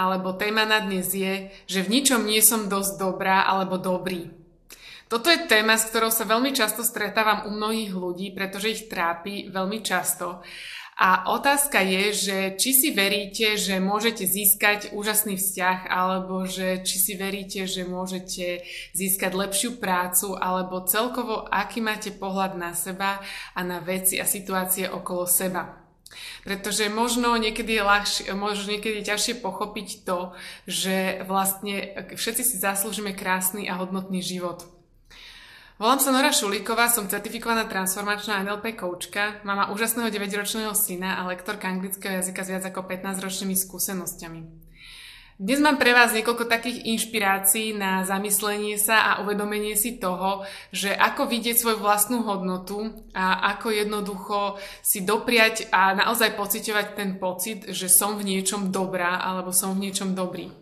alebo téma na dnes je, že v ničom nie som dosť dobrá alebo dobrý. Toto je téma, s ktorou sa veľmi často stretávam u mnohých ľudí, pretože ich trápi veľmi často. A otázka je, že či si veríte, že môžete získať úžasný vzťah, alebo že či si veríte, že môžete získať lepšiu prácu, alebo celkovo aký máte pohľad na seba a na veci a situácie okolo seba. Pretože možno niekedy je ľahšie, možno niekedy je ťažšie pochopiť to, že vlastne všetci si zaslúžime krásny a hodnotný život. Volám sa Nora Šulíková, som certifikovaná transformačná NLP koučka, mama úžasného 9-ročného syna a lektorka anglického jazyka s viac ako 15-ročnými skúsenosťami. Dnes mám pre vás niekoľko takých inšpirácií na zamyslenie sa a uvedomenie si toho, že ako vidieť svoju vlastnú hodnotu a ako jednoducho si dopriať a naozaj pociťovať ten pocit, že som v niečom dobrá alebo som v niečom dobrý.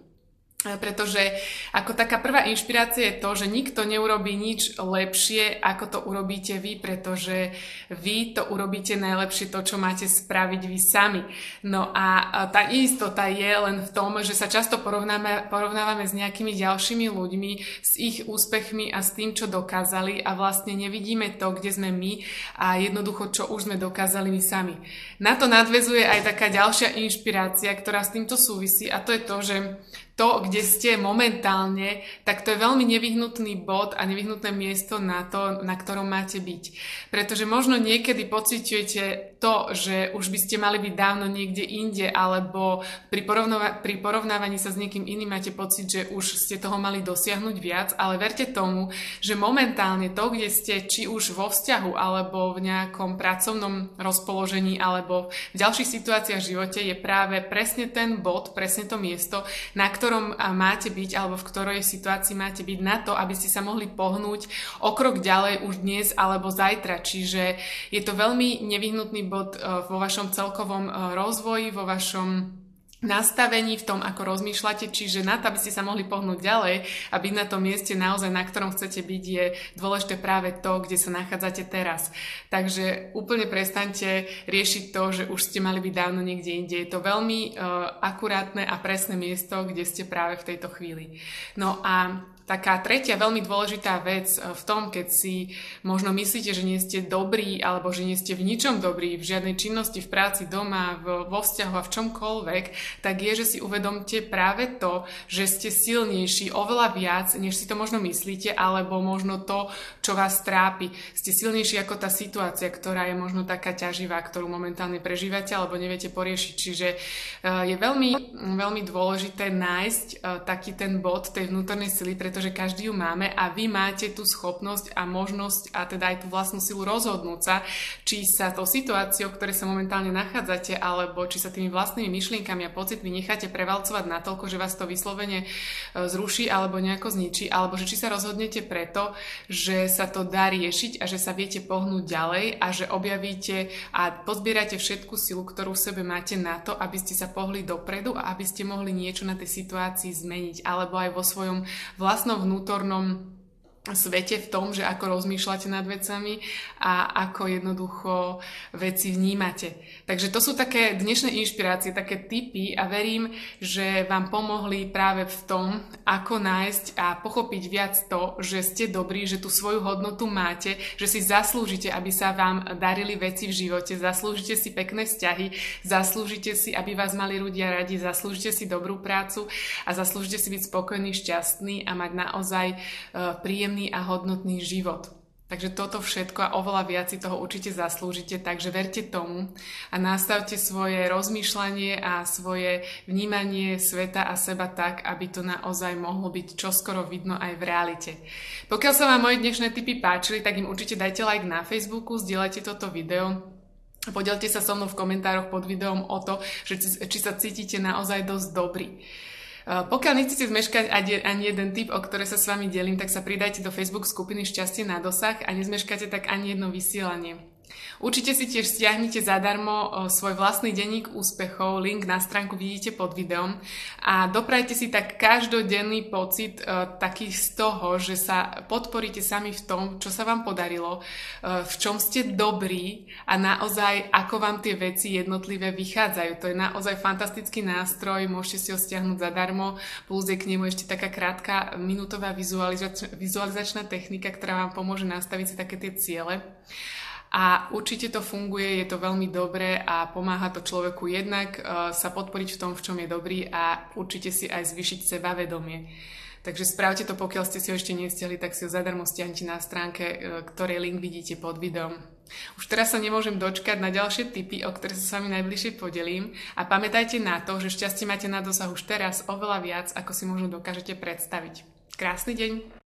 Pretože ako taká prvá inšpirácia je to, že nikto neurobí nič lepšie, ako to urobíte vy, pretože vy to urobíte najlepšie to, čo máte spraviť vy sami. No a tá istota je len v tom, že sa často porovnáme, porovnávame s nejakými ďalšími ľuďmi, s ich úspechmi a s tým, čo dokázali a vlastne nevidíme to, kde sme my a jednoducho, čo už sme dokázali my sami. Na to nadvezuje aj taká ďalšia inšpirácia, ktorá s týmto súvisí a to je to, že to, kde ste momentálne, tak to je veľmi nevyhnutný bod a nevyhnutné miesto na to, na ktorom máte byť. Pretože možno niekedy pociťujete to, že už by ste mali byť dávno niekde inde, alebo pri, porovnáva- pri porovnávaní sa s niekým iným máte pocit, že už ste toho mali dosiahnuť viac, ale verte tomu, že momentálne to, kde ste, či už vo vzťahu, alebo v nejakom pracovnom rozpoložení, alebo v ďalších situáciách v živote, je práve presne ten bod, presne to miesto, na ktoré ktorom máte byť alebo v ktorej situácii máte byť na to, aby ste sa mohli pohnúť o krok ďalej už dnes alebo zajtra. Čiže je to veľmi nevyhnutný bod e, vo vašom celkovom e, rozvoji, vo vašom nastavení v tom, ako rozmýšľate, čiže na to, aby ste sa mohli pohnúť ďalej a byť na tom mieste naozaj, na ktorom chcete byť, je dôležité práve to, kde sa nachádzate teraz. Takže úplne prestaňte riešiť to, že už ste mali byť dávno niekde inde. Je to veľmi uh, akurátne a presné miesto, kde ste práve v tejto chvíli. No a Taká tretia veľmi dôležitá vec eh, v tom, keď si možno myslíte, že nie ste dobrí alebo že nie ste v ničom dobrí, v žiadnej činnosti, v práci, doma, vo vzťahu a v čomkoľvek, tak je, že si uvedomte práve to, že ste silnejší oveľa viac, než si to možno myslíte, alebo možno to, čo vás trápi. Ste silnejší ako tá situácia, ktorá je možno taká ťaživá, ktorú momentálne prežívate alebo neviete poriešiť. Čiže eh, je veľmi, veľmi dôležité nájsť eh, taký ten bod tej vnútornej sily, pretože každý ju máme a vy máte tú schopnosť a možnosť a teda aj tú vlastnú silu rozhodnúť sa, či sa tou situáciou, v sa momentálne nachádzate, alebo či sa tými vlastnými myšlienkami a pocitmi necháte prevalcovať natoľko, že vás to vyslovene e, zruší alebo nejako zničí, alebo že či sa rozhodnete preto, že sa to dá riešiť a že sa viete pohnúť ďalej a že objavíte a pozbierate všetku silu, ktorú v sebe máte na to, aby ste sa pohli dopredu a aby ste mohli niečo na tej situácii zmeniť, alebo aj vo svojom vlastnom vnútornom svete v tom, že ako rozmýšľate nad vecami a ako jednoducho veci vnímate. Takže to sú také dnešné inšpirácie, také typy a verím, že vám pomohli práve v tom, ako nájsť a pochopiť viac to, že ste dobrí, že tú svoju hodnotu máte, že si zaslúžite, aby sa vám darili veci v živote, zaslúžite si pekné vzťahy, zaslúžite si, aby vás mali ľudia radi, zaslúžite si dobrú prácu a zaslúžite si byť spokojný, šťastný a mať naozaj uh, príjemný príjemný a hodnotný život. Takže toto všetko a oveľa viac si toho určite zaslúžite, takže verte tomu a nastavte svoje rozmýšľanie a svoje vnímanie sveta a seba tak, aby to naozaj mohlo byť čoskoro vidno aj v realite. Pokiaľ sa vám moje dnešné tipy páčili, tak im určite dajte like na Facebooku, zdieľajte toto video Podelte sa so mnou v komentároch pod videom o to, že či sa cítite naozaj dosť dobrý. Pokiaľ nechcete zmeškať ani jeden tip, o ktoré sa s vami delím, tak sa pridajte do Facebook skupiny Šťastie na dosah a nezmeškáte tak ani jedno vysielanie. Určite si tiež stiahnite zadarmo svoj vlastný denník úspechov, link na stránku vidíte pod videom. A doprajte si tak každodenný pocit taký z toho, že sa podporíte sami v tom, čo sa vám podarilo, v čom ste dobrí a naozaj ako vám tie veci jednotlivé vychádzajú. To je naozaj fantastický nástroj, môžete si ho stiahnuť zadarmo, plus je k nemu ešte taká krátka minútová vizualizač- vizualizačná technika, ktorá vám pomôže nastaviť si také tie ciele a určite to funguje, je to veľmi dobré a pomáha to človeku jednak uh, sa podporiť v tom, v čom je dobrý a určite si aj zvyšiť sebavedomie. Takže spravte to, pokiaľ ste si ho ešte nestiahli, tak si ho zadarmo stiahnite na stránke, uh, ktorej link vidíte pod videom. Už teraz sa nemôžem dočkať na ďalšie tipy, o ktoré sa s vami najbližšie podelím a pamätajte na to, že šťastie máte na dosah už teraz oveľa viac, ako si možno dokážete predstaviť. Krásny deň!